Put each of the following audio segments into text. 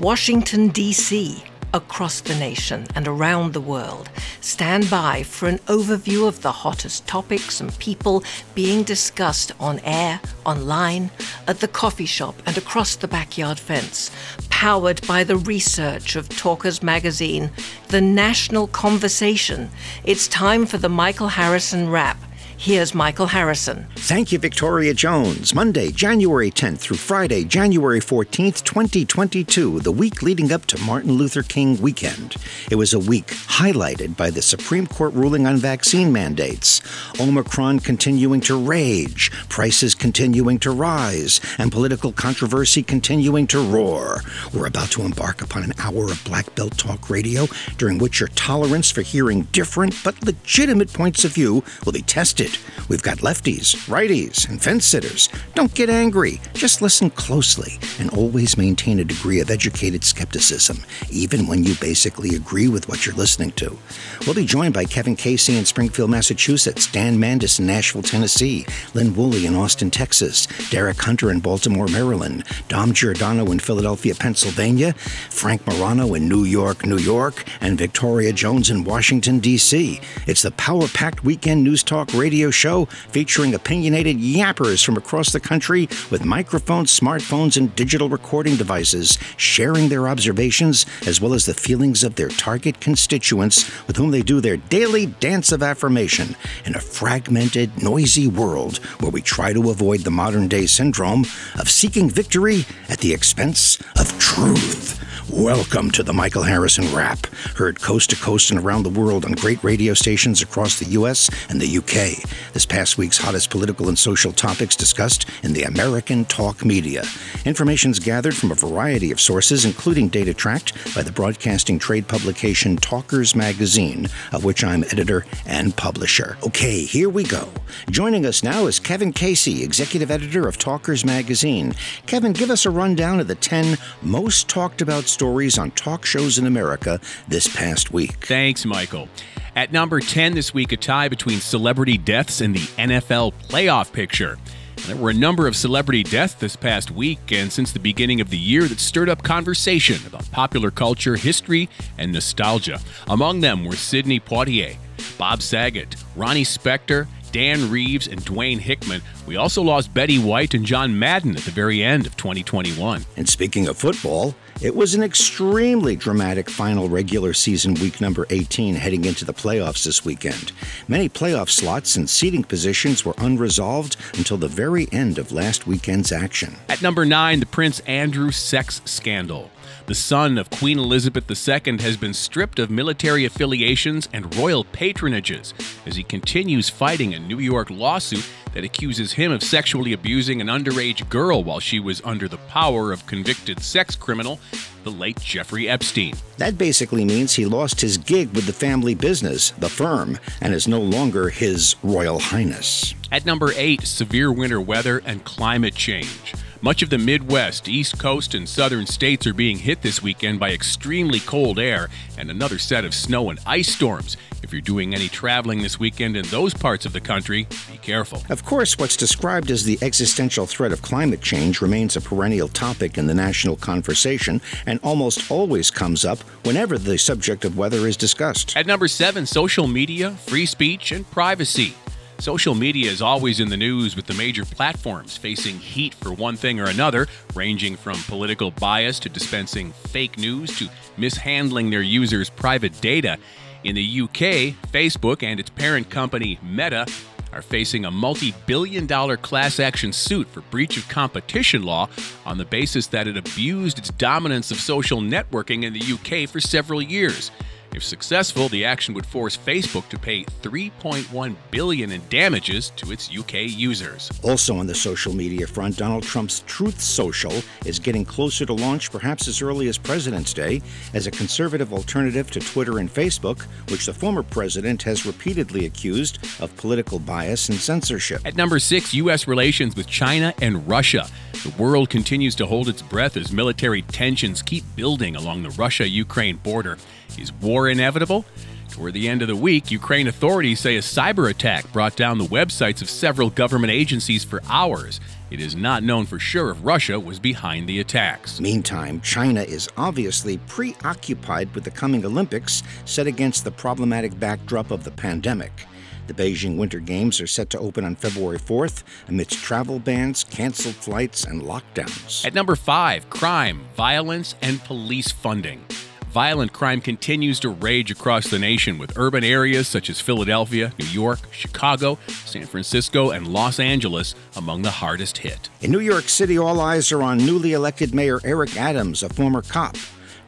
Washington, D.C., across the nation and around the world. Stand by for an overview of the hottest topics and people being discussed on air, online, at the coffee shop, and across the backyard fence. Powered by the research of Talkers Magazine, the national conversation. It's time for the Michael Harrison Wrap. Here's Michael Harrison. Thank you, Victoria Jones. Monday, January 10th through Friday, January 14th, 2022, the week leading up to Martin Luther King weekend. It was a week highlighted by the Supreme Court ruling on vaccine mandates, Omicron continuing to rage, prices continuing to rise, and political controversy continuing to roar. We're about to embark upon an hour of Black Belt Talk Radio during which your tolerance for hearing different but legitimate points of view will be tested We've got lefties, righties, and fence sitters. Don't get angry. Just listen closely and always maintain a degree of educated skepticism, even when you basically agree with what you're listening to. We'll be joined by Kevin Casey in Springfield, Massachusetts, Dan Mandis in Nashville, Tennessee, Lynn Woolley in Austin, Texas, Derek Hunter in Baltimore, Maryland, Dom Giordano in Philadelphia, Pennsylvania, Frank Morano in New York, New York, and Victoria Jones in Washington, D.C. It's the power packed weekend news talk radio radio show featuring opinionated yappers from across the country with microphones, smartphones, and digital recording devices, sharing their observations as well as the feelings of their target constituents with whom they do their daily dance of affirmation in a fragmented, noisy world where we try to avoid the modern day syndrome of seeking victory at the expense of truth. Welcome to the Michael Harrison Wrap, heard coast to coast and around the world on great radio stations across the U.S. and the UK. This past week's hottest political and social topics discussed in the American talk media. Information's gathered from a variety of sources, including data tracked by the broadcasting trade publication Talkers Magazine, of which I'm editor and publisher. Okay, here we go. Joining us now is Kevin Casey, executive editor of Talkers Magazine. Kevin, give us a rundown of the 10 most talked about stories on talk shows in America this past week. Thanks, Michael. At number 10 this week, a tie between celebrity deaths and the NFL playoff picture. There were a number of celebrity deaths this past week and since the beginning of the year that stirred up conversation about popular culture, history, and nostalgia. Among them were Sidney Poitier, Bob Saget, Ronnie Spector, Dan Reeves, and Dwayne Hickman. We also lost Betty White and John Madden at the very end of 2021. And speaking of football, it was an extremely dramatic final regular season week number 18 heading into the playoffs this weekend. Many playoff slots and seating positions were unresolved until the very end of last weekend's action. At number 9, the Prince Andrew sex scandal. The son of Queen Elizabeth II has been stripped of military affiliations and royal patronages as he continues fighting a New York lawsuit that accuses him of sexually abusing an underage girl while she was under the power of convicted sex criminal, the late Jeffrey Epstein. That basically means he lost his gig with the family business, the firm, and is no longer His Royal Highness. At number 8, severe winter weather and climate change. Much of the Midwest, East Coast, and southern states are being hit this weekend by extremely cold air and another set of snow and ice storms. If you're doing any traveling this weekend in those parts of the country, be careful. Of course, what's described as the existential threat of climate change remains a perennial topic in the national conversation and almost always comes up whenever the subject of weather is discussed. At number seven, social media, free speech, and privacy. Social media is always in the news with the major platforms facing heat for one thing or another, ranging from political bias to dispensing fake news to mishandling their users' private data. In the UK, Facebook and its parent company Meta are facing a multi billion dollar class action suit for breach of competition law on the basis that it abused its dominance of social networking in the UK for several years. If successful, the action would force Facebook to pay 3.1 billion in damages to its UK users. Also on the social media front, Donald Trump's Truth Social is getting closer to launch perhaps as early as President's Day as a conservative alternative to Twitter and Facebook, which the former president has repeatedly accused of political bias and censorship. At number 6, US relations with China and Russia. The world continues to hold its breath as military tensions keep building along the Russia Ukraine border. Is war inevitable? Toward the end of the week, Ukraine authorities say a cyber attack brought down the websites of several government agencies for hours. It is not known for sure if Russia was behind the attacks. Meantime, China is obviously preoccupied with the coming Olympics set against the problematic backdrop of the pandemic. The Beijing Winter Games are set to open on February 4th amidst travel bans, canceled flights, and lockdowns. At number five, crime, violence, and police funding. Violent crime continues to rage across the nation, with urban areas such as Philadelphia, New York, Chicago, San Francisco, and Los Angeles among the hardest hit. In New York City, all eyes are on newly elected Mayor Eric Adams, a former cop.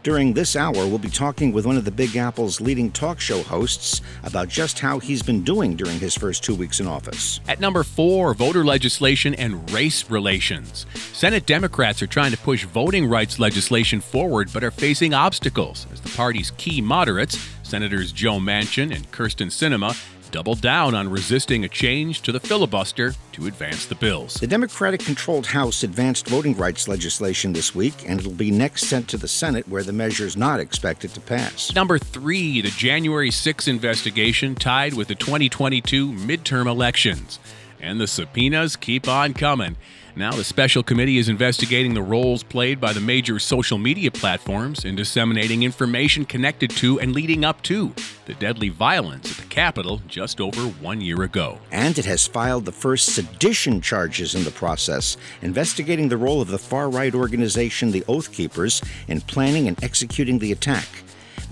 During this hour, we'll be talking with one of the Big Apple's leading talk show hosts about just how he's been doing during his first two weeks in office. At number four, voter legislation and race relations. Senate Democrats are trying to push voting rights legislation forward but are facing obstacles as the party's key moderates, Senators Joe Manchin and Kyrsten Sinema, doubled down on resisting a change to the filibuster to advance the bills. The Democratic controlled House advanced voting rights legislation this week, and it'll be next sent to the Senate, where the measure is not expected to pass. Number three, the January 6 investigation tied with the 2022 midterm elections. And the subpoenas keep on coming. Now, the special committee is investigating the roles played by the major social media platforms in disseminating information connected to and leading up to the deadly violence at the Capitol just over one year ago. And it has filed the first sedition charges in the process, investigating the role of the far right organization, the Oath Keepers, in planning and executing the attack.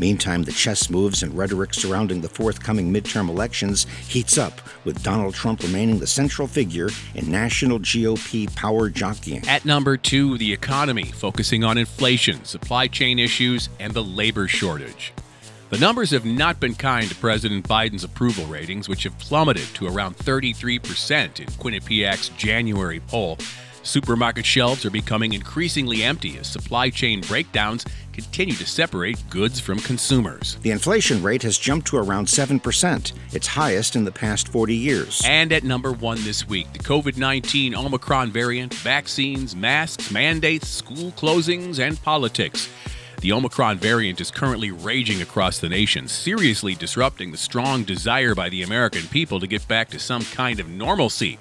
Meantime, the chess moves and rhetoric surrounding the forthcoming midterm elections heats up, with Donald Trump remaining the central figure in national GOP power jockeying. At number two, the economy, focusing on inflation, supply chain issues, and the labor shortage. The numbers have not been kind to President Biden's approval ratings, which have plummeted to around 33% in Quinnipiac's January poll. Supermarket shelves are becoming increasingly empty as supply chain breakdowns continue to separate goods from consumers. The inflation rate has jumped to around 7%, its highest in the past 40 years. And at number one this week, the COVID 19 Omicron variant, vaccines, masks, mandates, school closings, and politics. The Omicron variant is currently raging across the nation, seriously disrupting the strong desire by the American people to get back to some kind of normalcy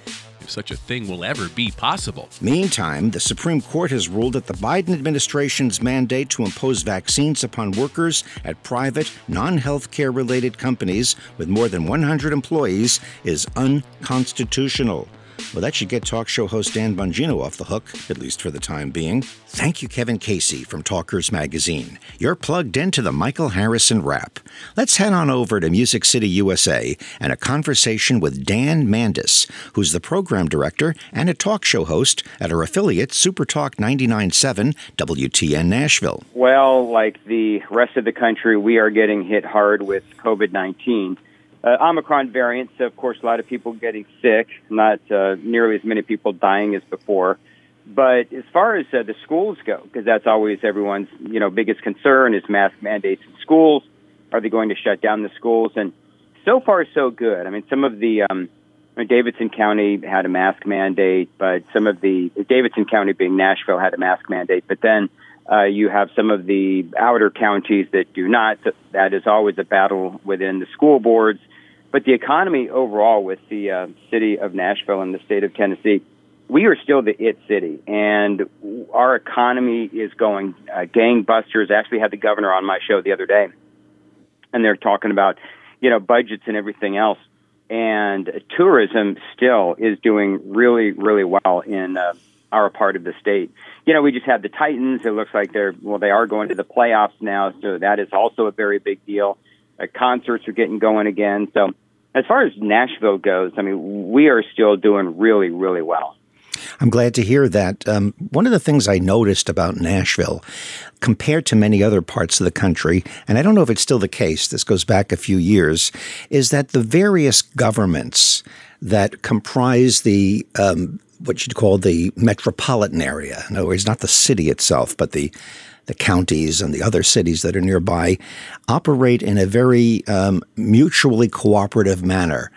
such a thing will ever be possible. Meantime, the Supreme Court has ruled that the Biden administration's mandate to impose vaccines upon workers at private, non healthcare related companies with more than 100 employees is unconstitutional. Well, that should get talk show host Dan Bongino off the hook, at least for the time being. Thank you, Kevin Casey from Talkers Magazine. You're plugged into the Michael Harrison Wrap. Let's head on over to Music City, USA, and a conversation with Dan Mandis, who's the program director and a talk show host at our affiliate, Supertalk 99.7 WTN Nashville. Well, like the rest of the country, we are getting hit hard with COVID 19 uh, Omicron variants, of course, a lot of people getting sick, not uh, nearly as many people dying as before. But as far as uh, the schools go, because that's always everyone's you know biggest concern is mask mandates in schools. Are they going to shut down the schools? And so far, so good. I mean, some of the um, Davidson County had a mask mandate, but some of the Davidson County, being Nashville, had a mask mandate. But then uh, you have some of the outer counties that do not. That is always a battle within the school boards. But the economy overall, with the uh, city of Nashville and the state of Tennessee, we are still the it city, and our economy is going uh, gangbusters. I actually had the governor on my show the other day, and they're talking about you know budgets and everything else. And tourism still is doing really, really well in uh, our part of the state. You know, we just had the Titans. It looks like they're well, they are going to the playoffs now, so that is also a very big deal. Uh, concerts are getting going again. So, as far as Nashville goes, I mean, we are still doing really, really well. I'm glad to hear that. Um, one of the things I noticed about Nashville, compared to many other parts of the country, and I don't know if it's still the case, this goes back a few years, is that the various governments that comprise the um, what you'd call the metropolitan area. In other words, not the city itself, but the the counties and the other cities that are nearby operate in a very um, mutually cooperative manner.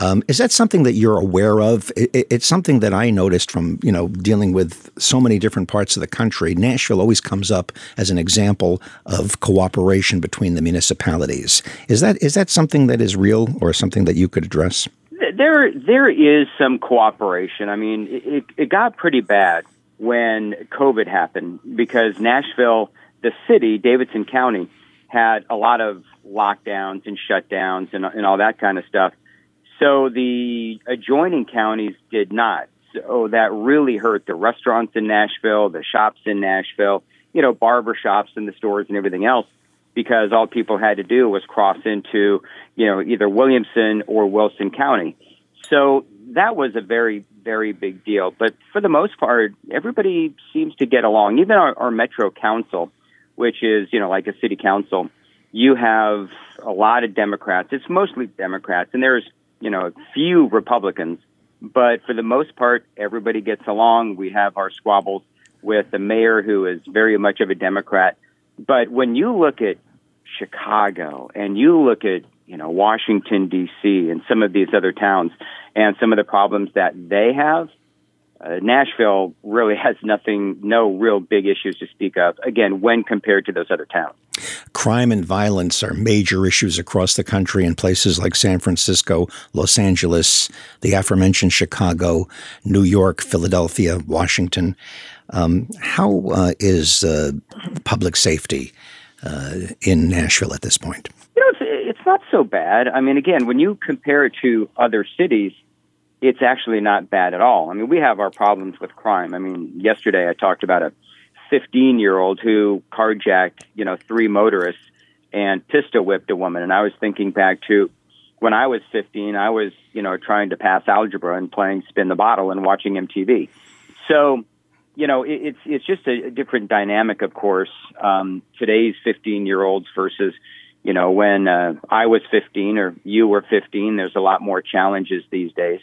Um, is that something that you're aware of? It, it's something that I noticed from you know dealing with so many different parts of the country. Nashville always comes up as an example of cooperation between the municipalities. Is that is that something that is real or something that you could address? There, there is some cooperation. I mean, it, it got pretty bad when COVID happened because Nashville, the city, Davidson County, had a lot of lockdowns and shutdowns and, and all that kind of stuff. So the adjoining counties did not. So that really hurt the restaurants in Nashville, the shops in Nashville, you know, barber shops and the stores and everything else because all people had to do was cross into, you know, either Williamson or Wilson County. So that was a very, very big deal. But for the most part, everybody seems to get along. Even our, our Metro Council, which is, you know, like a city council, you have a lot of Democrats. It's mostly Democrats, and there's, you know, a few Republicans. But for the most part, everybody gets along. We have our squabbles with the mayor, who is very much of a Democrat. But when you look at Chicago and you look at you know Washington D.C. and some of these other towns and some of the problems that they have, uh, Nashville really has nothing, no real big issues to speak of. Again, when compared to those other towns, crime and violence are major issues across the country in places like San Francisco, Los Angeles, the aforementioned Chicago, New York, Philadelphia, Washington. Um, how uh, is uh, public safety Uh, in Nashville at this point? You know, it's, it's not so bad. I mean, again, when you compare it to other cities, it's actually not bad at all. I mean, we have our problems with crime. I mean, yesterday I talked about a 15 year old who carjacked, you know, three motorists and pistol whipped a woman. And I was thinking back to when I was 15, I was, you know, trying to pass algebra and playing spin the bottle and watching MTV. So, you know, it, it's it's just a, different dynamic, of course. Um, today's 15 year olds versus, you know, when uh, I was 15 or you were 15. There's a lot more challenges these days.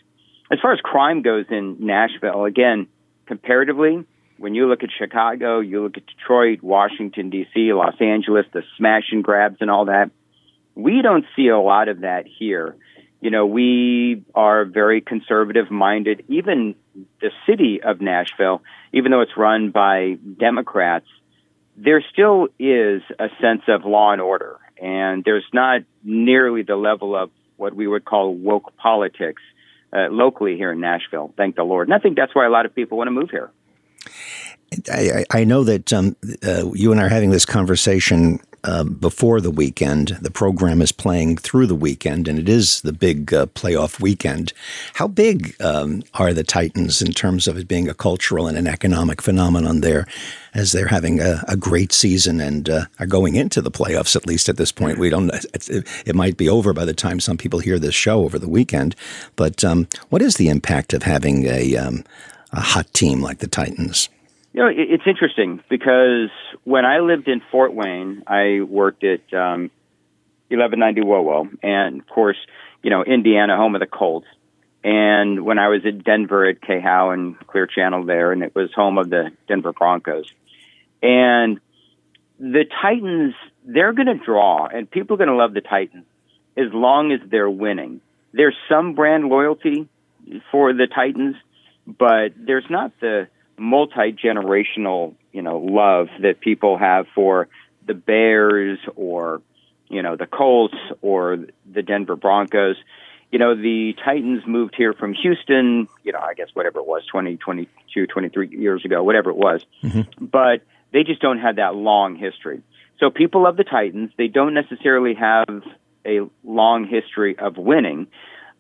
As far as crime goes in Nashville, again, comparatively, when you look at Chicago, you look at Detroit, Washington D.C., Los Angeles, the smash and grabs and all that. We don't see a lot of that here you know, we are very conservative minded. Even the city of Nashville, even though it's run by Democrats, there still is a sense of law and order. And there's not nearly the level of what we would call woke politics uh, locally here in Nashville, thank the Lord. And I think that's why a lot of people want to move here. I, I know that um, uh, you and I are having this conversation uh, before the weekend. The program is playing through the weekend, and it is the big uh, playoff weekend. How big um, are the Titans in terms of it being a cultural and an economic phenomenon there, as they're having a, a great season and uh, are going into the playoffs? At least at this point, we don't. It, it, might be over by the time some people hear this show over the weekend. But um, what is the impact of having a, um, a hot team like the Titans? You know, it's interesting because when I lived in Fort Wayne, I worked at um, 1190 WOWO and of course, you know, Indiana, home of the Colts. And when I was at Denver at Howe and Clear Channel there, and it was home of the Denver Broncos. And the Titans, they're going to draw, and people are going to love the Titans as long as they're winning. There's some brand loyalty for the Titans, but there's not the multi generational, you know, love that people have for the Bears or, you know, the Colts or the Denver Broncos. You know, the Titans moved here from Houston, you know, I guess whatever it was, 20, 22, 23 years ago, whatever it was. Mm-hmm. But they just don't have that long history. So people love the Titans. They don't necessarily have a long history of winning.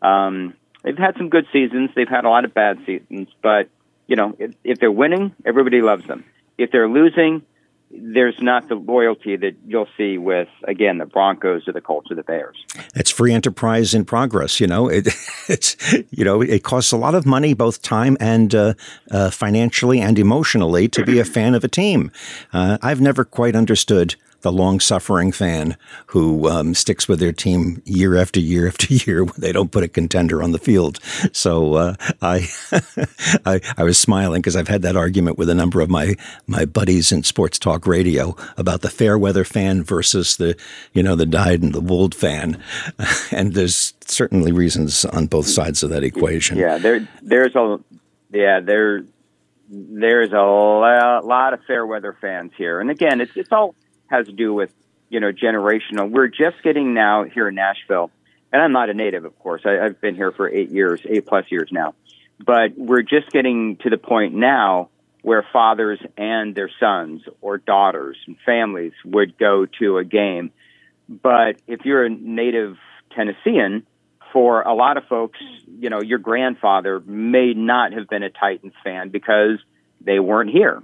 Um, they've had some good seasons. They've had a lot of bad seasons, but you know, if, if they're winning, everybody loves them. If they're losing, there's not the loyalty that you'll see with again the Broncos or the Colts or the Bears. It's free enterprise in progress. You know, it, it's you know it costs a lot of money, both time and uh, uh, financially and emotionally, to be a fan of a team. Uh, I've never quite understood the long suffering fan who um, sticks with their team year after year after year when they don't put a contender on the field. So uh, I, I, I was smiling because I've had that argument with a number of my my buddies in sports talk radio about the fair weather fan versus the you know the dyed and the wooled fan, and there's certainly reasons on both sides of that equation. Yeah, there there's a yeah there there's a lot of fair weather fans here, and again, it's it's all has to do with you know generational. We're just getting now here in Nashville, and I'm not a native, of course. I, I've been here for eight years, eight plus years now, but we're just getting to the point now where fathers and their sons or daughters and families would go to a game. But if you're a native Tennessean, for a lot of folks, you know, your grandfather may not have been a Titans fan because they weren't here.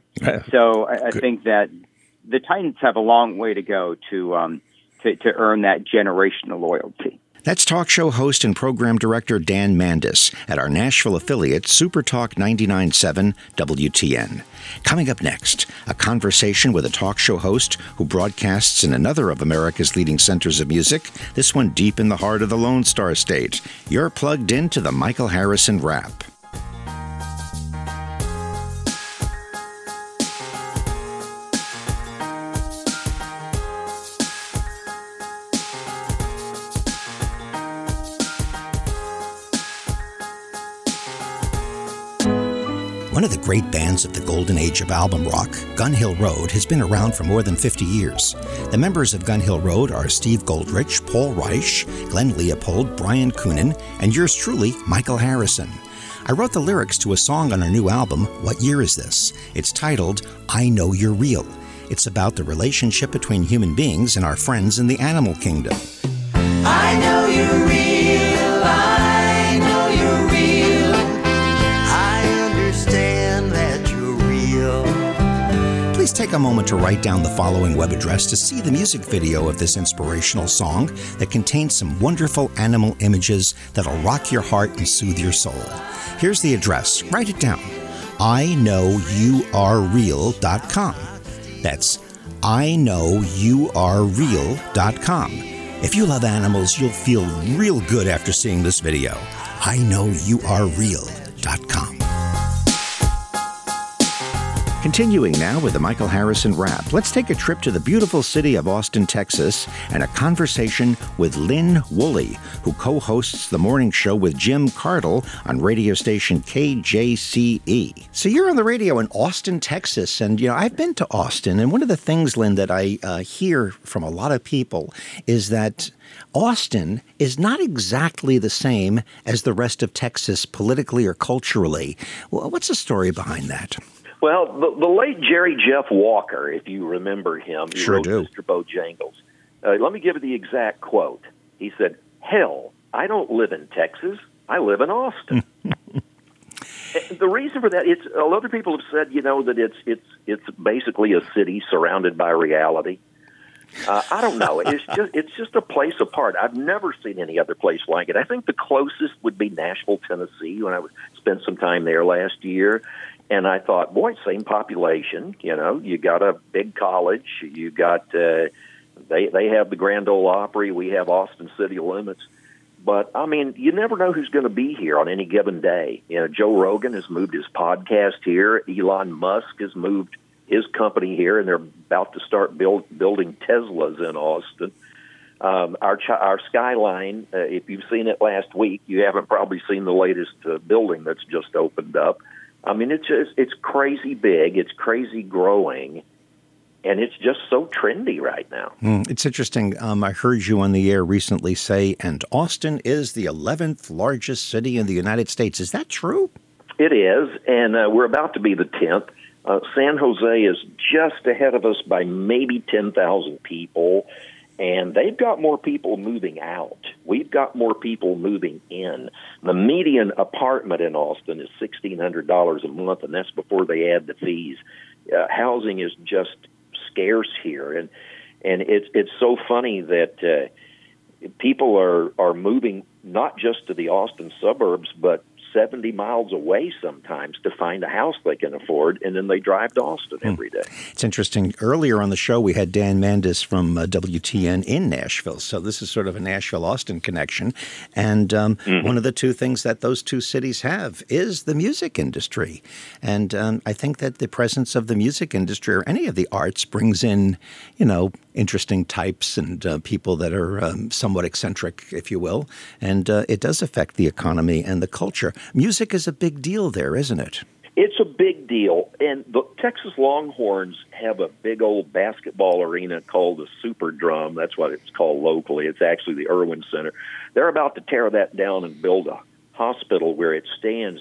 so I, I think that the Titans have a long way to go to um, to, to earn that generational loyalty. That's talk show host and program director Dan Mandis at our Nashville affiliate, Supertalk 99.7 WTN. Coming up next, a conversation with a talk show host who broadcasts in another of America's leading centers of music, this one deep in the heart of the Lone Star State. You're plugged into the Michael Harrison Wrap. Great bands of the golden age of album rock, Gun Hill Road, has been around for more than 50 years. The members of Gun Hill Road are Steve Goldrich, Paul Reich, Glenn Leopold, Brian Coonan, and yours truly, Michael Harrison. I wrote the lyrics to a song on our new album, What Year Is This? It's titled, I Know You're Real. It's about the relationship between human beings and our friends in the animal kingdom. I know you're real. Take a moment to write down the following web address to see the music video of this inspirational song that contains some wonderful animal images that'll rock your heart and soothe your soul. Here's the address. Write it down. I know you are real.com. That's I know you are real.com. If you love animals, you'll feel real good after seeing this video. I know you are real.com. Continuing now with the Michael Harrison Wrap, let's take a trip to the beautiful city of Austin, Texas, and a conversation with Lynn Woolley, who co hosts the morning show with Jim Cardle on radio station KJCE. So you're on the radio in Austin, Texas, and you know, I've been to Austin, and one of the things, Lynn, that I uh, hear from a lot of people is that Austin is not exactly the same as the rest of Texas politically or culturally. What's the story behind that? Well, the, the late Jerry Jeff Walker, if you remember him, he Sure wrote do. Mr. Bojangles. Uh, let me give you the exact quote. He said, "Hell, I don't live in Texas. I live in Austin." The reason for that, it's a lot of people have said, you know, that it's it's it's basically a city surrounded by reality. Uh, I don't know. It's just it's just a place apart. I've never seen any other place like it. I think the closest would be Nashville, Tennessee, when I spent some time there last year. And I thought, boy, same population. You know, you got a big college. You got uh, they they have the Grand Ole Opry. We have Austin City Limits. But I mean, you never know who's going to be here on any given day. You know, Joe Rogan has moved his podcast here. Elon Musk has moved his company here, and they're about to start build, building Teslas in Austin. Um, our our skyline, uh, if you've seen it last week, you haven't probably seen the latest uh, building that's just opened up. I mean, it's just it's crazy big, it's crazy growing, and it's just so trendy right now. Mm, It's interesting. Um, I heard you on the air recently say, and Austin is the 11th largest city in the United States. Is that true? It is, and uh, we're about to be the tenth. Uh, San Jose is just ahead of us by maybe ten thousand people, and they've got more people moving out. We've got more people moving in. The median apartment in Austin is sixteen hundred dollars a month, and that's before they add the fees. Uh, housing is just scarce here, and and it's it's so funny that. Uh, people are are moving not just to the Austin suburbs, but 70 miles away sometimes to find a house they can afford, and then they drive to Austin every day. It's interesting. Earlier on the show, we had Dan Mandis from uh, WTN in Nashville. So this is sort of a Nashville Austin connection. And um, one of the two things that those two cities have is the music industry. And um, I think that the presence of the music industry or any of the arts brings in, you know, interesting types and uh, people that are um, somewhat eccentric, if you will. And uh, it does affect the economy and the culture. Music is a big deal there, isn't it? It's a big deal, and the Texas Longhorns have a big old basketball arena called the Superdome. That's what it's called locally. It's actually the Erwin Center. They're about to tear that down and build a hospital where it stands.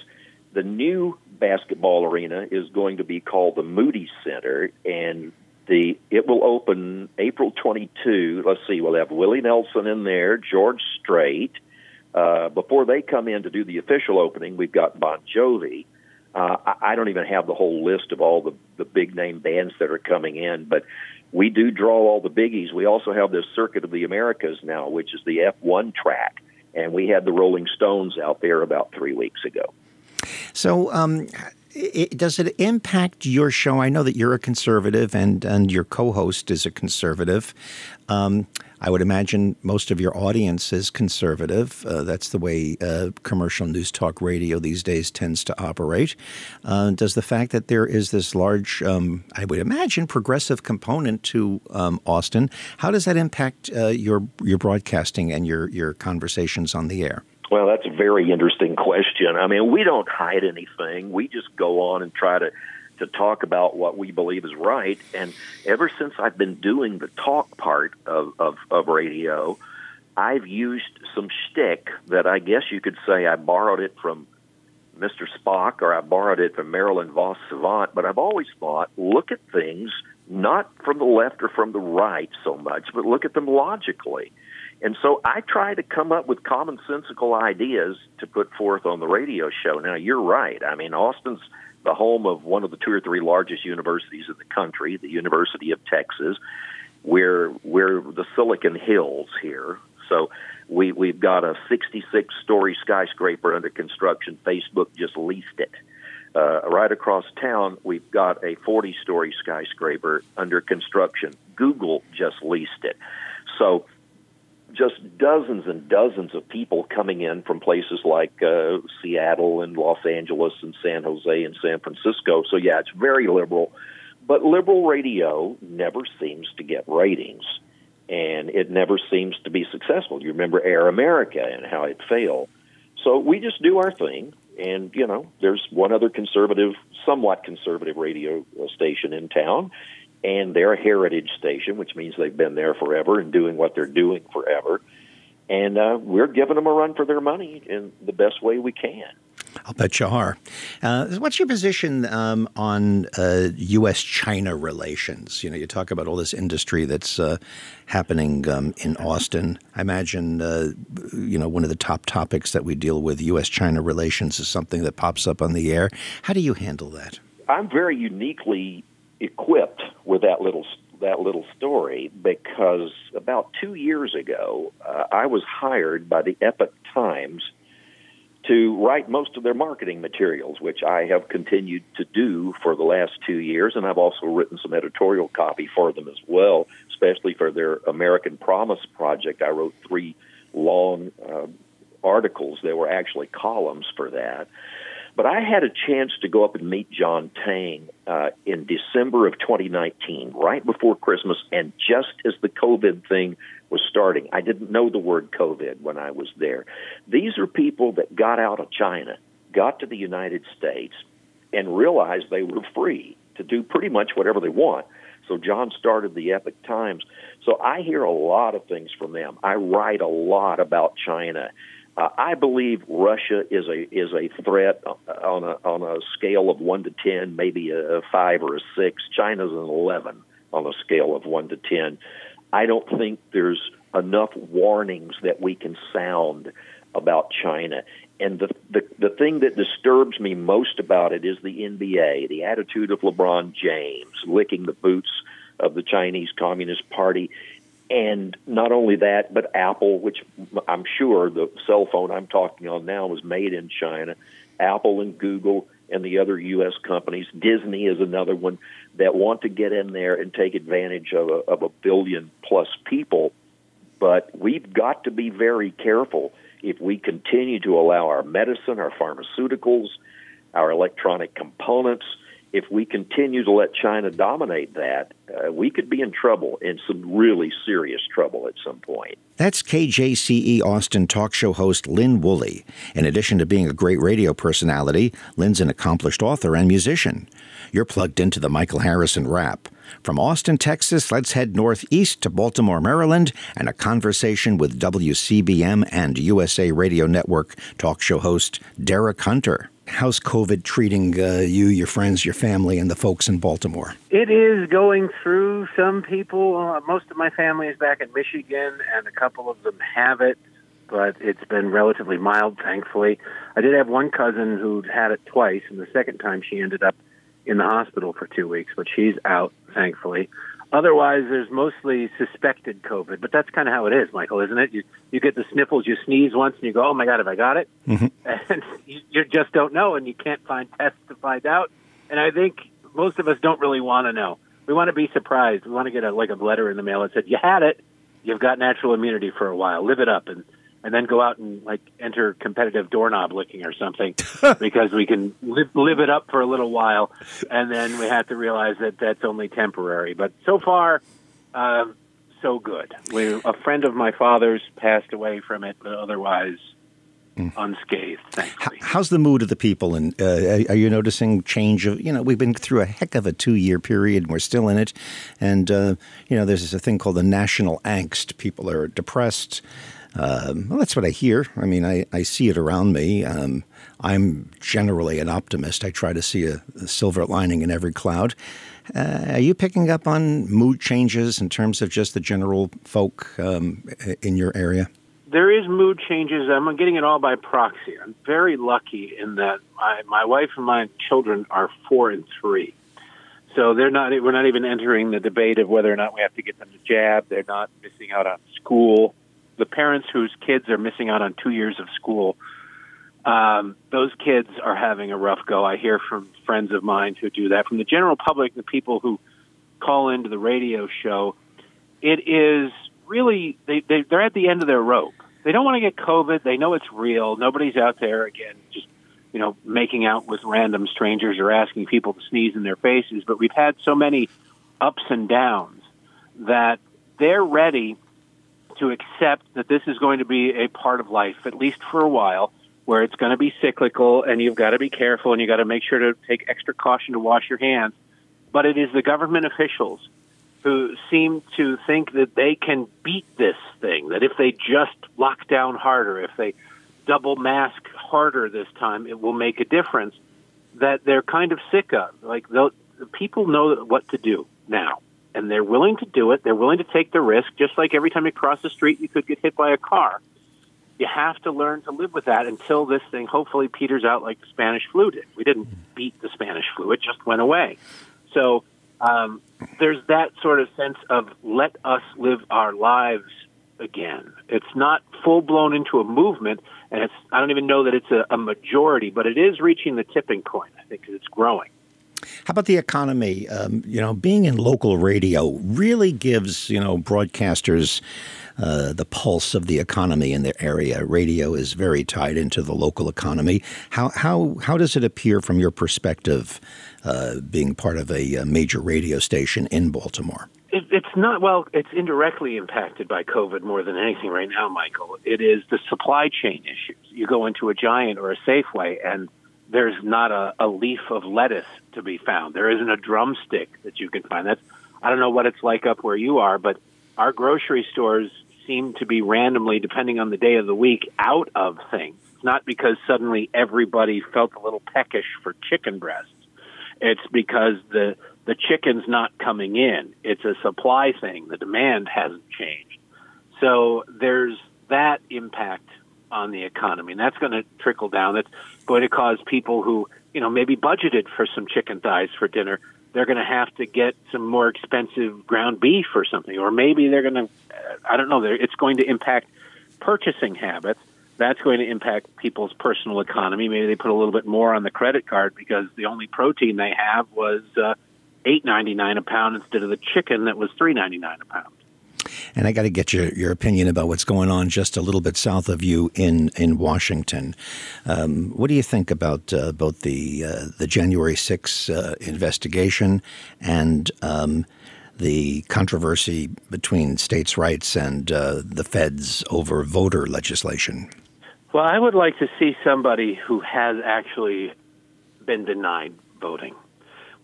The new basketball arena is going to be called the Moody Center, and the it will open April 22. Let's see, we'll have Willie Nelson in there, George Strait. Uh, before they come in to do the official opening, we've got Bon Jovi. Uh, I, I don't even have the whole list of all the, the big name bands that are coming in, but we do draw all the biggies. We also have this Circuit of the Americas now, which is the F1 track, and we had the Rolling Stones out there about three weeks ago. So, um, it, does it impact your show? I know that you're a conservative and, and your co host is a conservative. Um, I would imagine most of your audience is conservative. Uh, that's the way uh, commercial news talk radio these days tends to operate. Uh, does the fact that there is this large, um, I would imagine, progressive component to um, Austin, how does that impact uh, your your broadcasting and your your conversations on the air? Well, that's a very interesting question. I mean, we don't hide anything. We just go on and try to to talk about what we believe is right. And ever since I've been doing the talk part of, of, of radio, I've used some shtick that I guess you could say I borrowed it from Mr. Spock or I borrowed it from Marilyn Vos Savant, but I've always thought look at things not from the left or from the right so much, but look at them logically. And so I try to come up with commonsensical ideas to put forth on the radio show. Now, you're right. I mean, Austin's the home of one of the two or three largest universities in the country, the University of Texas. We're we're the Silicon Hills here, so we we've got a 66 story skyscraper under construction. Facebook just leased it. Uh, right across town, we've got a 40 story skyscraper under construction. Google just leased it. So just dozens and dozens of people coming in from places like uh, Seattle and Los Angeles and San Jose and San Francisco. So, yeah, it's very liberal. But liberal radio never seems to get ratings, and it never seems to be successful. You remember Air America and how it failed. So, we just do our thing. And, you know, there's one other conservative, somewhat conservative radio station in town and they're a heritage station, which means they've been there forever and doing what they're doing forever. And uh, we're giving them a run for their money in the best way we can. I'll bet you are. Uh, what's your position um, on uh, U.S. China relations? You know, you talk about all this industry that's uh, happening um, in Austin. I imagine, uh, you know, one of the top topics that we deal with, U.S. China relations, is something that pops up on the air. How do you handle that? I'm very uniquely equipped with that little that little story because about two years ago, uh, I was hired by the Epoch Times to write most of their marketing materials, which I have continued to do for the last two years, and I've also written some editorial copy for them as well, especially for their American Promise project. I wrote three long uh, articles. They were actually columns for that. But I had a chance to go up and meet John Tang uh, in December of 2019, right before Christmas, and just as the COVID thing was starting. I didn't know the word COVID when I was there. These are people that got out of China, got to the United States, and realized they were free to do pretty much whatever they want. So John started the Epoch Times. So I hear a lot of things from them. I write a lot about China uh, I believe Russia is a is a threat on a on a scale of one to ten, maybe a five or a six. China's an eleven on a scale of one to ten. I don't think there's enough warnings that we can sound about China. And the, the the thing that disturbs me most about it is the NBA, the attitude of LeBron James licking the boots of the Chinese Communist Party and not only that, but Apple, which I'm sure the cell phone I'm talking on now was made in China, Apple and Google and the other U.S. companies. Disney is another one that want to get in there and take advantage of a, of a billion plus people. But we've got to be very careful if we continue to allow our medicine, our pharmaceuticals, our electronic components, if we continue to let China dominate that, uh, we could be in trouble, in some really serious trouble at some point. That's KJCE Austin talk show host Lynn Woolley. In addition to being a great radio personality, Lynn's an accomplished author and musician. You're plugged into the Michael Harrison Wrap. From Austin, Texas, let's head northeast to Baltimore, Maryland, and a conversation with WCBM and USA Radio Network talk show host Derek Hunter. How's COVID treating uh, you, your friends, your family, and the folks in Baltimore? It is going through some people. Uh, most of my family is back in Michigan, and a couple of them have it, but it's been relatively mild, thankfully. I did have one cousin who'd had it twice, and the second time she ended up in the hospital for two weeks, but she's out, thankfully. Otherwise, there's mostly suspected COVID, but that's kind of how it is, Michael, isn't it? You you get the sniffles, you sneeze once, and you go, "Oh my God, have I got it?" Mm-hmm. And you, you just don't know, and you can't find tests to find out. And I think most of us don't really want to know. We want to be surprised. We want to get a like a letter in the mail that said, "You had it. You've got natural immunity for a while. Live it up." And and then go out and like enter competitive doorknob licking or something because we can live, live it up for a little while and then we have to realize that that's only temporary but so far um, so good we, a friend of my father's passed away from it but otherwise unscathed thankfully How's the mood of the people? And uh, are you noticing change of? You know, we've been through a heck of a two-year period, and we're still in it. And uh, you know, there's a thing called the national angst. People are depressed. Um, well, that's what I hear. I mean, I, I see it around me. Um, I'm generally an optimist. I try to see a, a silver lining in every cloud. Uh, are you picking up on mood changes in terms of just the general folk um, in your area? there is mood changes. I'm getting it all by proxy. I'm very lucky in that my, my wife and my children are four and three. So they're not. We're not even entering the debate of whether or not we have to get them to jab. They're not missing out on school. The parents whose kids are missing out on two years of school, um, those kids are having a rough go. I hear from friends of mine who do that. From the general public, the people who call into the radio show, it is really they, they they're at the end of their rope. They don't want to get COVID. They know it's real. Nobody's out there again just you know making out with random strangers or asking people to sneeze in their faces. But we've had so many ups and downs that they're ready to accept that this is going to be a part of life, at least for a while, where it's going to be cyclical and you've got to be careful and you've got to make sure to take extra caution to wash your hands. But it is the government officials who seem to think that they can beat this thing, that if they just lock down harder, if they double mask harder this time, it will make a difference, that they're kind of sick of. Like, people know what to do now, and they're willing to do it. They're willing to take the risk, just like every time you cross the street, you could get hit by a car. You have to learn to live with that until this thing hopefully peters out like the Spanish flu did. We didn't beat the Spanish flu, it just went away. So, um, there's that sort of sense of let us live our lives again. It's not full blown into a movement, and it's I don't even know that it's a, a majority, but it is reaching the tipping point. I think 'cause it's growing. How about the economy? Um, you know, being in local radio really gives you know broadcasters uh, the pulse of the economy in their area. Radio is very tied into the local economy. How how how does it appear from your perspective, uh, being part of a, uh major radio station in Baltimore? It, it's not well. It's indirectly impacted by COVID more than anything right now, Michael. It is the supply chain issues. You go into a Giant or a Safeway, and there's not a, a leaf of lettuce to be found. There isn't a drumstick that you can find. That's I don't know what it's like up where you are, but our grocery stores seem to be randomly, depending on the day of the week, out of things. It's not because suddenly everybody felt a little peckish for chicken breasts. It's because the the chicken's not coming in. It's a supply thing. The demand hasn't changed. So there's that impact on the economy, and that's going to trickle down. That's going to cause people who, you know, maybe budgeted for some chicken thighs for dinner, they're going to have to get some more expensive ground beef or something, or maybe they're going to, I don't know, it's going to impact purchasing habits. That's going to impact people's personal economy. Maybe they put a little bit more on the credit card because the only protein they have was uh, eight ninety nine a pound instead of the chicken that was three ninety nine a pound. And I got to get your, your opinion about what's going on just a little bit south of you in in Washington. Um, what do you think about uh, both the uh, the January 6 uh, investigation and um, the controversy between states' rights and uh, the feds over voter legislation? Well, I would like to see somebody who has actually been denied voting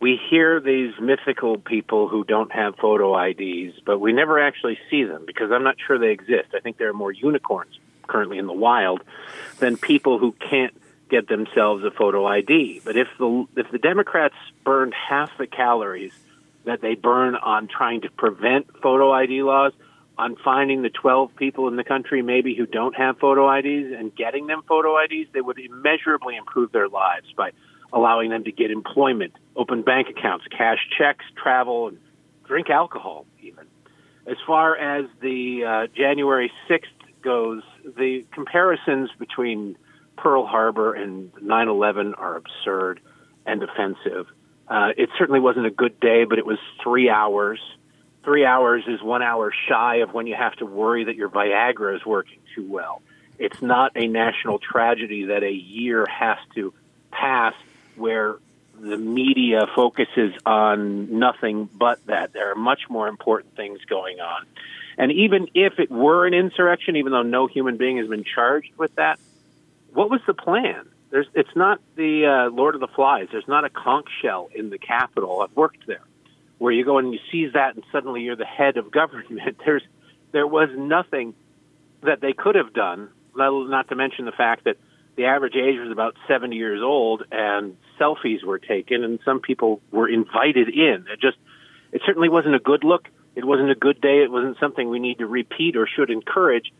we hear these mythical people who don't have photo IDs, but we never actually see them because I'm not sure they exist. I think there are more unicorns currently in the wild than people who can't get themselves a photo ID. But if the if the Democrats burned half the calories that they burn on trying to prevent photo ID laws, on finding the 12 people in the country maybe who don't have photo IDs and getting them photo IDs, they would immeasurably improve their lives by allowing them to get employment, open bank accounts, cash checks, travel, and drink alcohol, even. As far as the uh, January 6th goes, the comparisons between Pearl Harbor and 9 11 are absurd and offensive. Uh, it certainly wasn't a good day, but it was three hours. Three hours is one hour shy of when you have to worry that your Viagra is working too well. It's not a national tragedy that a year has to pass where the media focuses on nothing but that. There are much more important things going on. And even if it were an insurrection, even though no human being has been charged with that, what was the plan? There's, it's not the uh, Lord of the Flies. There's not a conch shell in the Capitol. I've worked there, where you go and you seize that, and suddenly you're the head of government. There's, there was nothing that they could have done. Not to mention the fact that the average age was about 70 years old and selfies were taken and some people were invited in. It just, it certainly wasn't a good look. It wasn't a good day. It wasn't something we need to repeat or should encourage,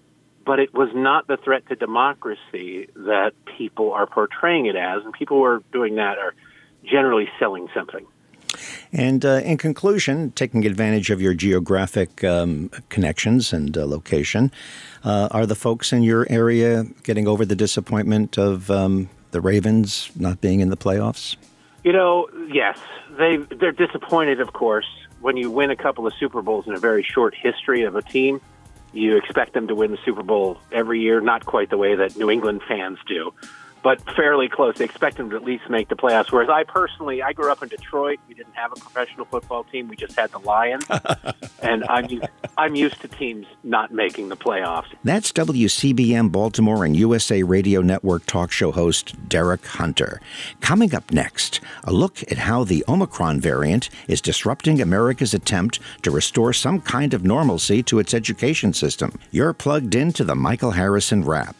but it was not the threat to democracy that people are portraying it as. And people who are doing that are generally selling something. And uh, in conclusion, taking advantage of your geographic um, connections and uh, location, uh, are the folks in your area getting over the disappointment of um, the Ravens not being in the playoffs? You know, yes, they they're disappointed, of course. When you win a couple of Super Bowls in a very short history of a team, you expect them to win the Super Bowl every year, not quite the way that New England fans do but fairly close. They expect them to at least make the playoffs. Whereas I personally, I grew up in Detroit. We didn't have a professional football team. We just had the Lions, and I'm used, I'm used to teams not making the playoffs. That's WCBM Baltimore and USA Radio Network talk show host Derek Hunter. Coming up next, a look at how the Omicron variant is disrupting America's attempt to restore some kind of normalcy to its education system. You're plugged into the Michael Harrison Wrap.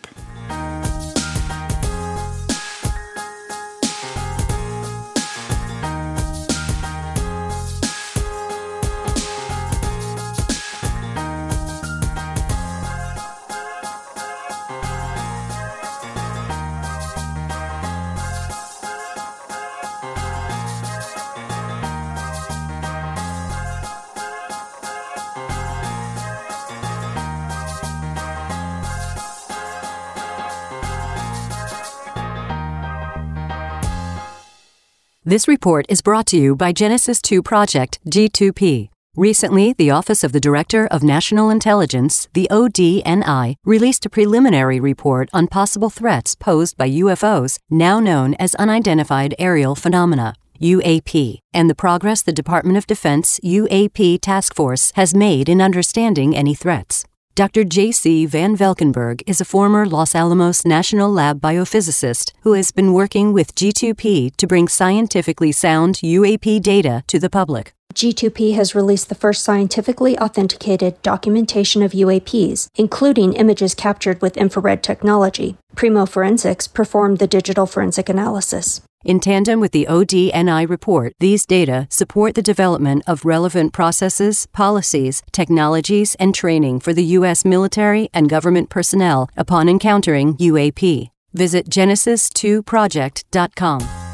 This report is brought to you by Genesis 2 Project, G2P. Recently, the Office of the Director of National Intelligence, the ODNI, released a preliminary report on possible threats posed by UFOs, now known as Unidentified Aerial Phenomena. UAP, and the progress the Department of Defense UAP Task Force has made in understanding any threats. Dr. J.C. Van Valkenburg is a former Los Alamos National Lab biophysicist who has been working with G2P to bring scientifically sound UAP data to the public. G2P has released the first scientifically authenticated documentation of UAPs, including images captured with infrared technology. Primo Forensics performed the digital forensic analysis. In tandem with the ODNI report, these data support the development of relevant processes, policies, technologies, and training for the U.S. military and government personnel upon encountering UAP. Visit Genesis2Project.com.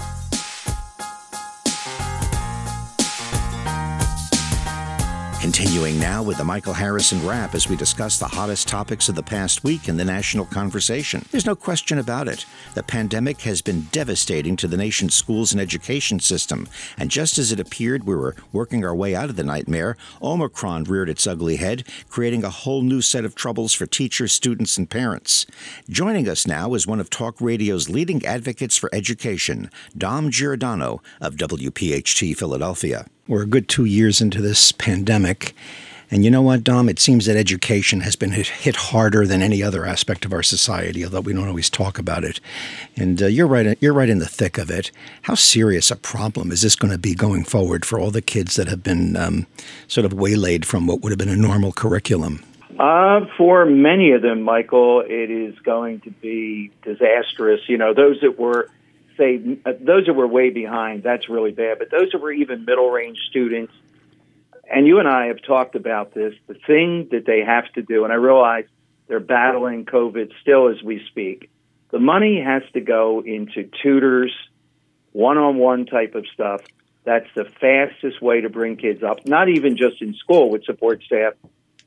Continuing now with the Michael Harrison Wrap as we discuss the hottest topics of the past week in the national conversation. There's no question about it. The pandemic has been devastating to the nation's schools and education system. And just as it appeared we were working our way out of the nightmare, Omicron reared its ugly head, creating a whole new set of troubles for teachers, students, and parents. Joining us now is one of Talk Radio's leading advocates for education, Dom Giordano of WPHT Philadelphia. We're a good two years into this pandemic. And you know what, Dom? It seems that education has been hit, harder than any other aspect of our society, although we don't always talk about it. And uh, you're right. You're right in the thick of it. How serious a problem is this going to be going forward for all the kids that have been um, sort of waylaid from what would have been a normal curriculum? Uh, for many of them, Michael, it is going to be disastrous. You know, those that were say those that were way behind, that's really bad. But those that were even middle range students, and you and I have talked about this, the thing that they have to do, and I realize they're battling COVID still as we speak. The money has to go into tutors, one on one type of stuff. That's the fastest way to bring kids up, not even just in school with support staff,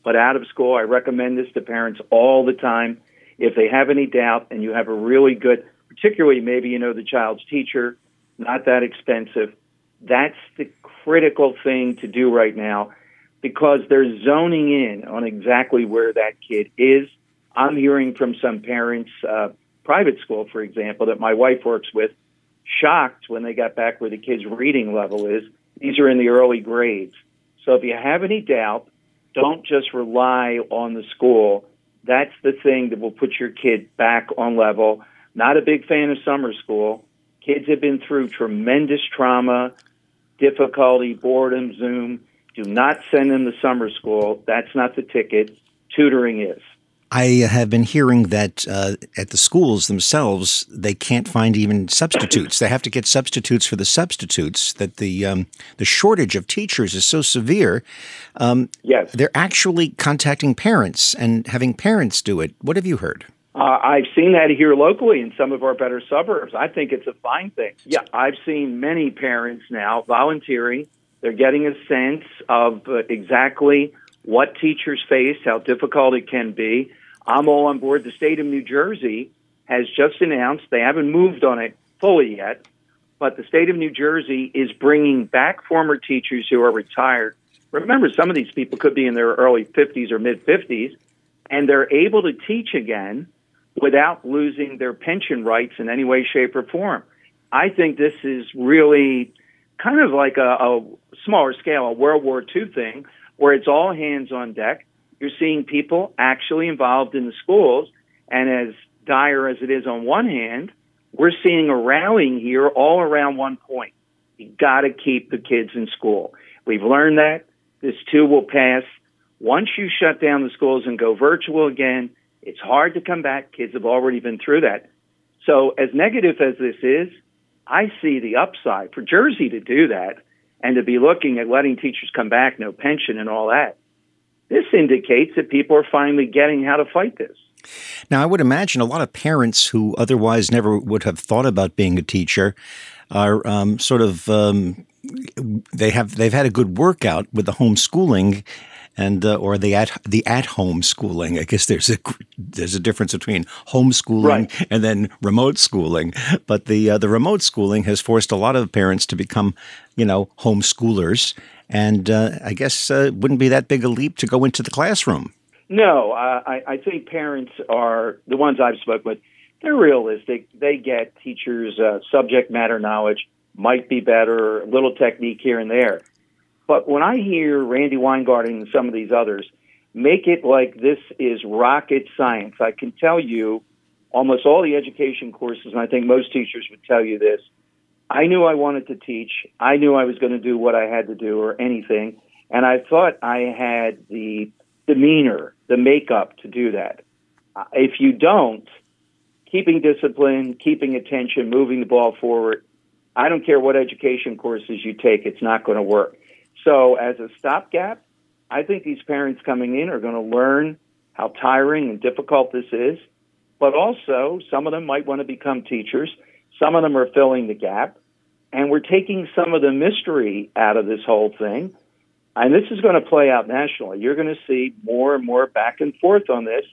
but out of school. I recommend this to parents all the time. If they have any doubt and you have a really good, particularly maybe you know the child's teacher, not that expensive. That's the critical thing to do right now because they're zoning in on exactly where that kid is. I'm hearing from some parents, uh, private school, for example, that my wife works with, shocked when they got back where the kid's reading level is. These are in the early grades. So if you have any doubt, don't just rely on the school. That's the thing that will put your kid back on level. Not a big fan of summer school. Kids have been through tremendous trauma, difficulty, boredom, Zoom. Do not send them to summer school. That's not the ticket. Tutoring is. I have been hearing that uh, at the schools themselves, they can't find even substitutes. They have to get substitutes for the substitutes. That the um, the shortage of teachers is so severe. Um, yes, they're actually contacting parents and having parents do it. What have you heard? Uh, I've seen that here locally in some of our better suburbs. I think it's a fine thing. Yeah, I've seen many parents now volunteering. They're getting a sense of uh, exactly what teachers face, how difficult it can be. I'm all on board. The state of New Jersey has just announced, they haven't moved on it fully yet, but the state of New Jersey is bringing back former teachers who are retired. Remember, some of these people could be in their early 50s or mid 50s, and they're able to teach again without losing their pension rights in any way, shape, or form. I think this is really kind of like a, a smaller scale, a World War II thing, where it's all hands on deck. You're seeing people actually involved in the schools, and as dire as it is on one hand, we're seeing a rallying here all around one point. You got to keep the kids in school. We've learned that. This too will pass. Once you shut down the schools and go virtual again, it's hard to come back. Kids have already been through that. So, as negative as this is, I see the upside for Jersey to do that and to be looking at letting teachers come back, no pension and all that. This indicates that people are finally getting how to fight this. Now, I would imagine a lot of parents who otherwise never would have thought about being a teacher are um, sort of um, they have they've had a good workout with the homeschooling and uh, or the at the at home schooling. I guess there's a there's a difference between homeschooling right. and then remote schooling. But the uh, the remote schooling has forced a lot of parents to become, you know, homeschoolers. And uh, I guess uh, it wouldn't be that big a leap to go into the classroom. No, I, I think parents are the ones I've spoken with. They're realistic. They get teachers' uh, subject matter knowledge might be better, a little technique here and there. But when I hear Randi Weingarten and some of these others make it like this is rocket science, I can tell you almost all the education courses, and I think most teachers would tell you this. I knew I wanted to teach. I knew I was going to do what I had to do or anything. And I thought I had the demeanor, the makeup to do that. Uh, if you don't, keeping discipline, keeping attention, moving the ball forward, I don't care what education courses you take, it's not going to work. So, as a stopgap, I think these parents coming in are going to learn how tiring and difficult this is. But also, some of them might want to become teachers. Some of them are filling the gap. And we're taking some of the mystery out of this whole thing. And this is going to play out nationally. You're going to see more and more back and forth on this.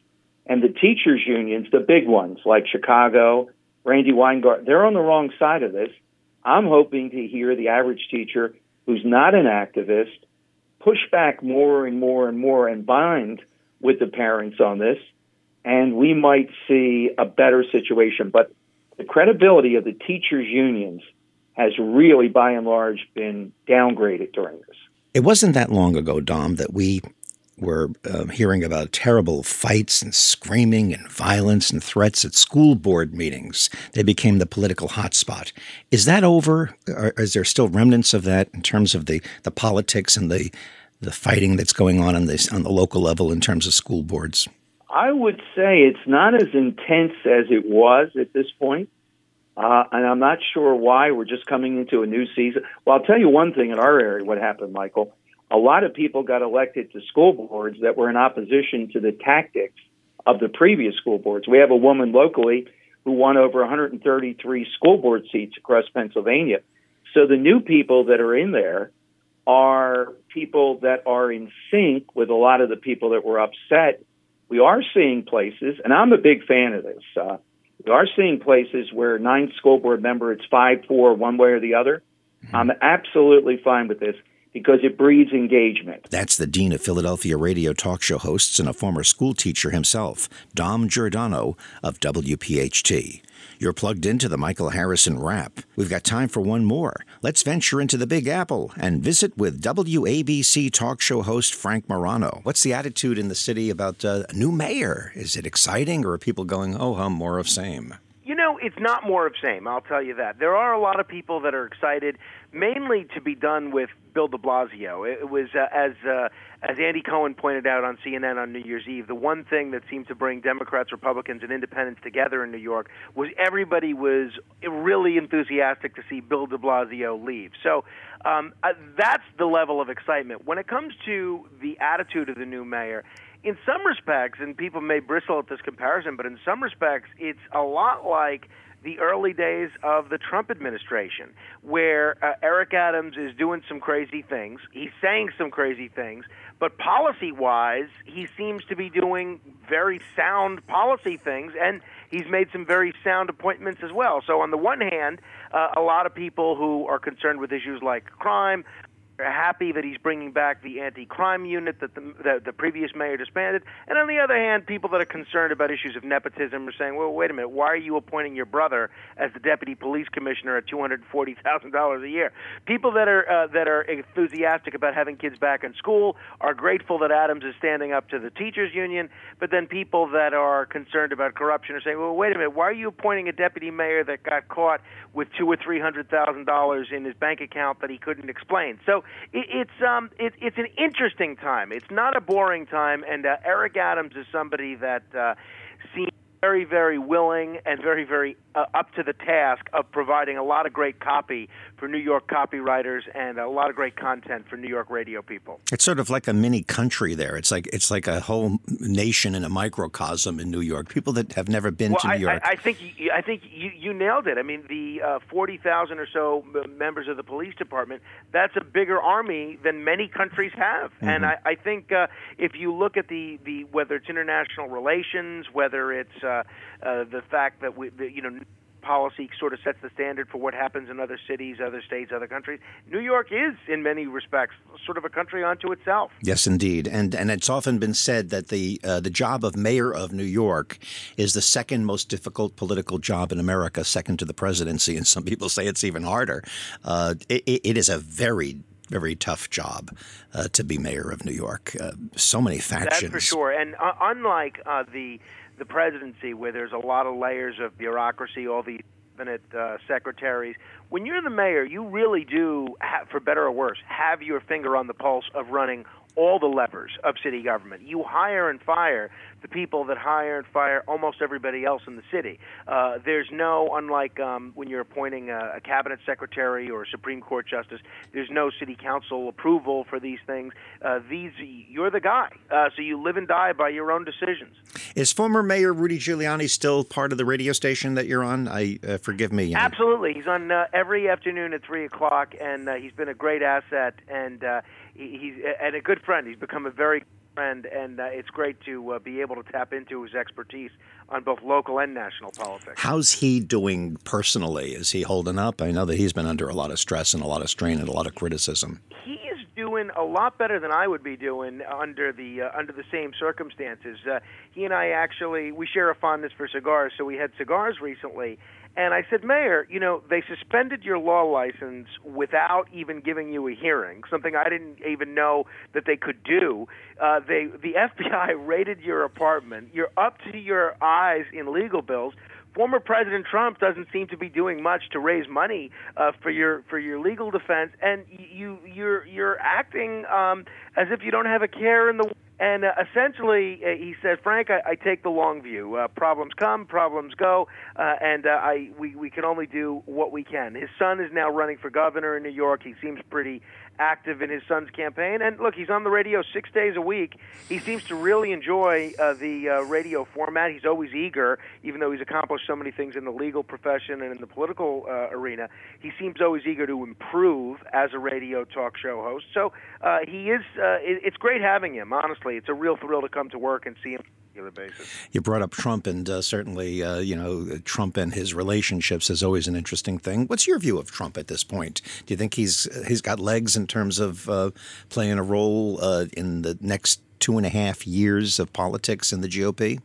And the teachers' unions, the big ones like Chicago, Randi Weingarten, they're on the wrong side of this. I'm hoping to hear the average teacher who's not an activist push back more and more and more and bind with the parents on this. And we might see a better situation. But the credibility of the teachers' unions has really, by and large, been downgraded during this. It wasn't that long ago, Dom, that we were uh, hearing about terrible fights and screaming and violence and threats at school board meetings. They became the political hotspot. Is that over? Or is there still remnants of that in terms of the, the politics and the the fighting that's going on on this on the local level in terms of school boards? I would say it's not as intense as it was at this point. Uh, and I'm not sure why. We're just coming into a new season. Well, I'll tell you one thing in our area what happened, Michael. A lot of people got elected to school boards that were in opposition to the tactics of the previous school boards. We have a woman locally who won over 133 school board seats across Pennsylvania. So the new people that are in there are people that are in sync with a lot of the people that were upset. We are seeing places, and I'm a big fan of this. Uh, we are seeing places where nine school board member, it's five, four, one way or the other. Mm-hmm. I'm absolutely fine with this because it breeds engagement. That's the Dean of Philadelphia radio talk show hosts and a former school teacher himself, Dom Giordano of WPHT. You're plugged into the Michael Harrison Wrap. We've got time for one more. Let's venture into the Big Apple and visit with WABC talk show host Frank Morano. What's the attitude in the city about uh, a new mayor? Is it exciting, or are people going, oh, hum, more of same? You know, it's not more of same. I'll tell you that. There are a lot of people that are excited, mainly to be done with Bill De Blasio. It was uh, as uh, as Andy Cohen pointed out on CNN on New Year's Eve. The one thing that seemed to bring Democrats, Republicans, and Independents together in New York was everybody was really enthusiastic to see Bill De Blasio leave. So um, uh, that's the level of excitement. When it comes to the attitude of the new mayor, in some respects, and people may bristle at this comparison, but in some respects, it's a lot like the early days of the Trump administration, where uh, Eric Adams is doing some crazy things. He's saying some crazy things, but policy wise, he seems to be doing very sound policy things, and he's made some very sound appointments as well. So, on the one hand, uh, a lot of people who are concerned with issues like crime, happy that he's bringing back the anti-crime unit that the, the, the previous mayor disbanded, and on the other hand, people that are concerned about issues of nepotism are saying, "Well, wait a minute, why are you appointing your brother as the deputy police commissioner at two hundred forty thousand dollars a year?" People that are uh, that are enthusiastic about having kids back in school are grateful that Adams is standing up to the teachers union, but then people that are concerned about corruption are saying, "Well, wait a minute, why are you appointing a deputy mayor that got caught with two or three hundred thousand dollars in his bank account that he couldn't explain?" So it, it's um it, it's an interesting time. It's not a boring time, and uh, Eric Adams is somebody that uh, seems very, very willing and very, very uh, up to the task of providing a lot of great copy for New York copywriters and a lot of great content for New York radio people. It's sort of like a mini country there. It's like it's like a whole nation in a microcosm in New York. People that have never been well, to New I, York. I, I think you, I think you, you nailed it. I mean, the uh, forty thousand or so members of the police department. That's a bigger army than many countries have, mm-hmm. and I, I think uh, if you look at the the whether it's international relations, whether it's uh, uh, the fact that we, the, you know, policy sort of sets the standard for what happens in other cities, other states, other countries. New York is, in many respects, sort of a country unto itself. Yes, indeed, and and it's often been said that the uh, the job of mayor of New York is the second most difficult political job in America, second to the presidency, and some people say it's even harder. Uh, it, it is a very very tough job uh, to be mayor of New York. Uh, so many factions. That's for sure. And uh, unlike uh, the the presidency, where there's a lot of layers of bureaucracy, all the cabinet uh, secretaries. When you're the mayor, you really do, have, for better or worse, have your finger on the pulse of running all the levers of city government. You hire and fire the people that hire and fire almost everybody else in the city. Uh, there's no, unlike um, when you're appointing a, a cabinet secretary or a Supreme Court justice, there's no city council approval for these things. Uh, these, you're the guy, uh, so you live and die by your own decisions. Is former Mayor Rudy Giuliani still part of the radio station that you're on? I uh, forgive me. Absolutely, he's on uh, every afternoon at three o'clock, and uh, he's been a great asset and uh, he, he's and a good friend. He's become a very good friend, and uh, it's great to uh, be able to tap into his expertise on both local and national politics. How's he doing personally? Is he holding up? I know that he's been under a lot of stress and a lot of strain and a lot of criticism. He is doing a lot better than I would be doing under the uh, under the same circumstances. Uh, he and I actually we share a fondness for cigars, so we had cigars recently. And I said, Mayor, you know, they suspended your law license without even giving you a hearing, something I didn't even know that they could do. Uh, they, the FBI raided your apartment. You're up to your eyes in legal bills former President Trump doesn't seem to be doing much to raise money uh, for your for your legal defense, and you you're you're acting um, as if you don't have a care in the. And uh, essentially, uh, he says, "Frank, I, I take the long view. Uh, problems come, problems go, uh, and uh, I we we can only do what we can." His son is now running for governor in New York. He seems pretty active in his son's campaign. And look, he's on the radio six days a week. He seems to really enjoy uh, the uh, radio format. He's always eager, even though he's accomplished so many things in the legal profession and in the political uh, arena. He seems always eager to improve as a radio talk show host. So uh, he is. Uh, it, it's great having him. Honestly, it's a real thrill to come to work and see him regular basis. You brought up Trump, and uh, certainly, uh, you know, Trump and his relationships is always an interesting thing. What's your view of Trump at this point? Do you think he's he's got legs in terms of uh, playing a role uh, in the next two and a half years of politics in the GOP?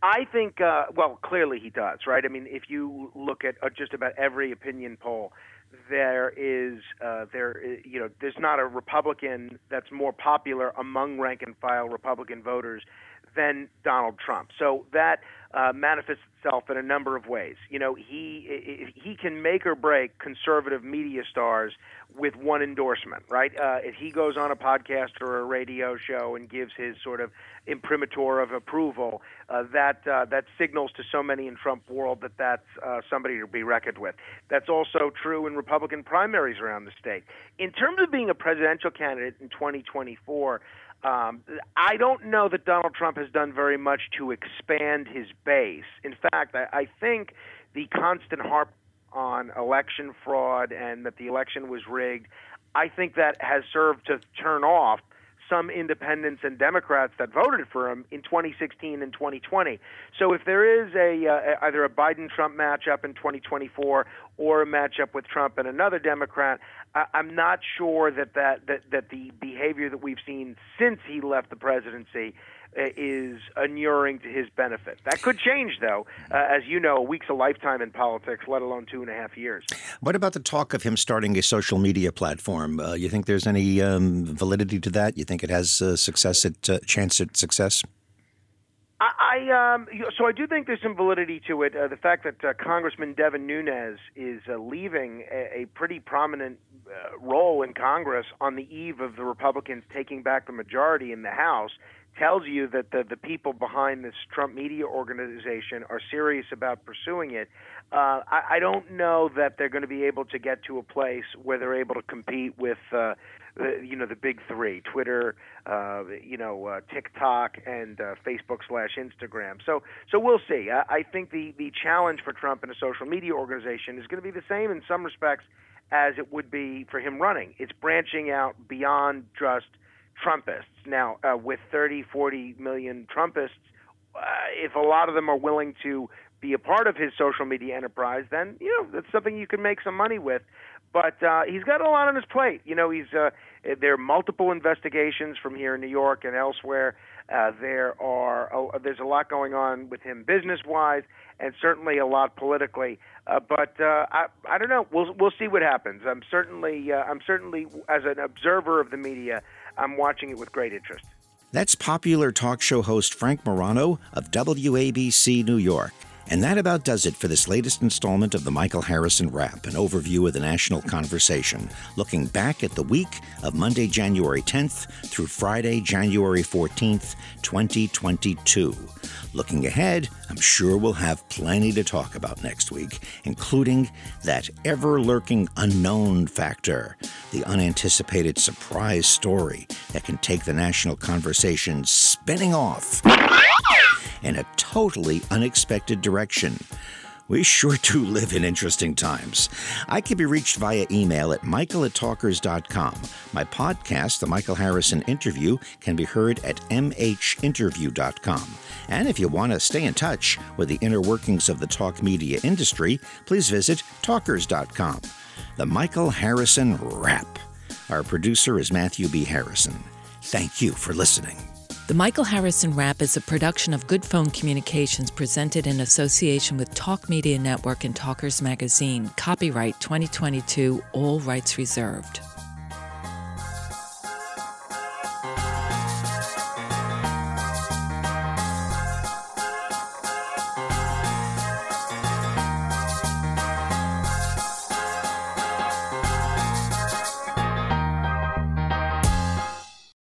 I think, uh, well, clearly he does, right? I mean, if you look at uh, just about every opinion poll, there is uh, there you know there's not a Republican that's more popular among rank and file Republican voters than Donald Trump. So that uh, manifests itself in a number of ways. You know, he he can make or break conservative media stars with one endorsement, right? Uh, if he goes on a podcast or a radio show and gives his sort of imprimatur of approval, uh, that uh, that signals to so many in Trump world that that's uh, somebody to be reckoned with. That's also true in Republican primaries around the state. In terms of being a presidential candidate in 2024. Um, I don't know that Donald Trump has done very much to expand his base. In fact, I, I think the constant harp on election fraud and that the election was rigged, I think that has served to turn off some independents and Democrats that voted for him in 2016 and 2020. So if there is a uh, either a Biden Trump matchup in 2024 or a matchup with Trump and another Democrat, I- I'm not sure that, that that that the behavior that we've seen since he left the presidency is inuring to his benefit. That could change, though. Uh, as you know, a week's a lifetime in politics, let alone two and a half years. What about the talk of him starting a social media platform? Uh, you think there's any um, validity to that? You think it has uh, success at uh, chance at success? I, I um, so I do think there's some validity to it. Uh, the fact that uh, Congressman Devin Nunes is uh, leaving a, a pretty prominent uh, role in Congress on the eve of the Republicans taking back the majority in the House tells you that the, the people behind this Trump media organization are serious about pursuing it. Uh, I, I don't know that they're going to be able to get to a place where they're able to compete with, uh, the, you know, the big three: Twitter, uh, you know, uh, TikTok, and uh, Facebook slash Instagram. So, so we'll see. I, I think the the challenge for Trump and a social media organization is going to be the same in some respects as it would be for him running. It's branching out beyond just Trumpists. Now, uh, with 30, 40 million Trumpists, uh, if a lot of them are willing to be a part of his social media enterprise, then you know that's something you can make some money with. But uh, he's got a lot on his plate. You know, he's uh, there are multiple investigations from here in New York and elsewhere. Uh, there are uh, there's a lot going on with him business wise, and certainly a lot politically. Uh, but uh, I I don't know. We'll we'll see what happens. I'm certainly uh, I'm certainly as an observer of the media, I'm watching it with great interest. That's popular talk show host Frank Morano of WABC New York. And that about does it for this latest installment of the Michael Harrison Wrap, an overview of the national conversation, looking back at the week of Monday, January 10th through Friday, January 14th, 2022. Looking ahead, I'm sure we'll have plenty to talk about next week, including that ever lurking unknown factor, the unanticipated surprise story that can take the national conversation spinning off in a totally unexpected direction. We sure do live in interesting times. I can be reached via email at michael at talkers.com. My podcast, The Michael Harrison Interview, can be heard at mhinterview.com. And if you want to stay in touch with the inner workings of the talk media industry, please visit talkers.com. The Michael Harrison Wrap. Our producer is Matthew B. Harrison. Thank you for listening. The Michael Harrison Wrap is a production of Goodphone Communications presented in association with Talk Media Network and Talkers Magazine. Copyright 2022, all rights reserved.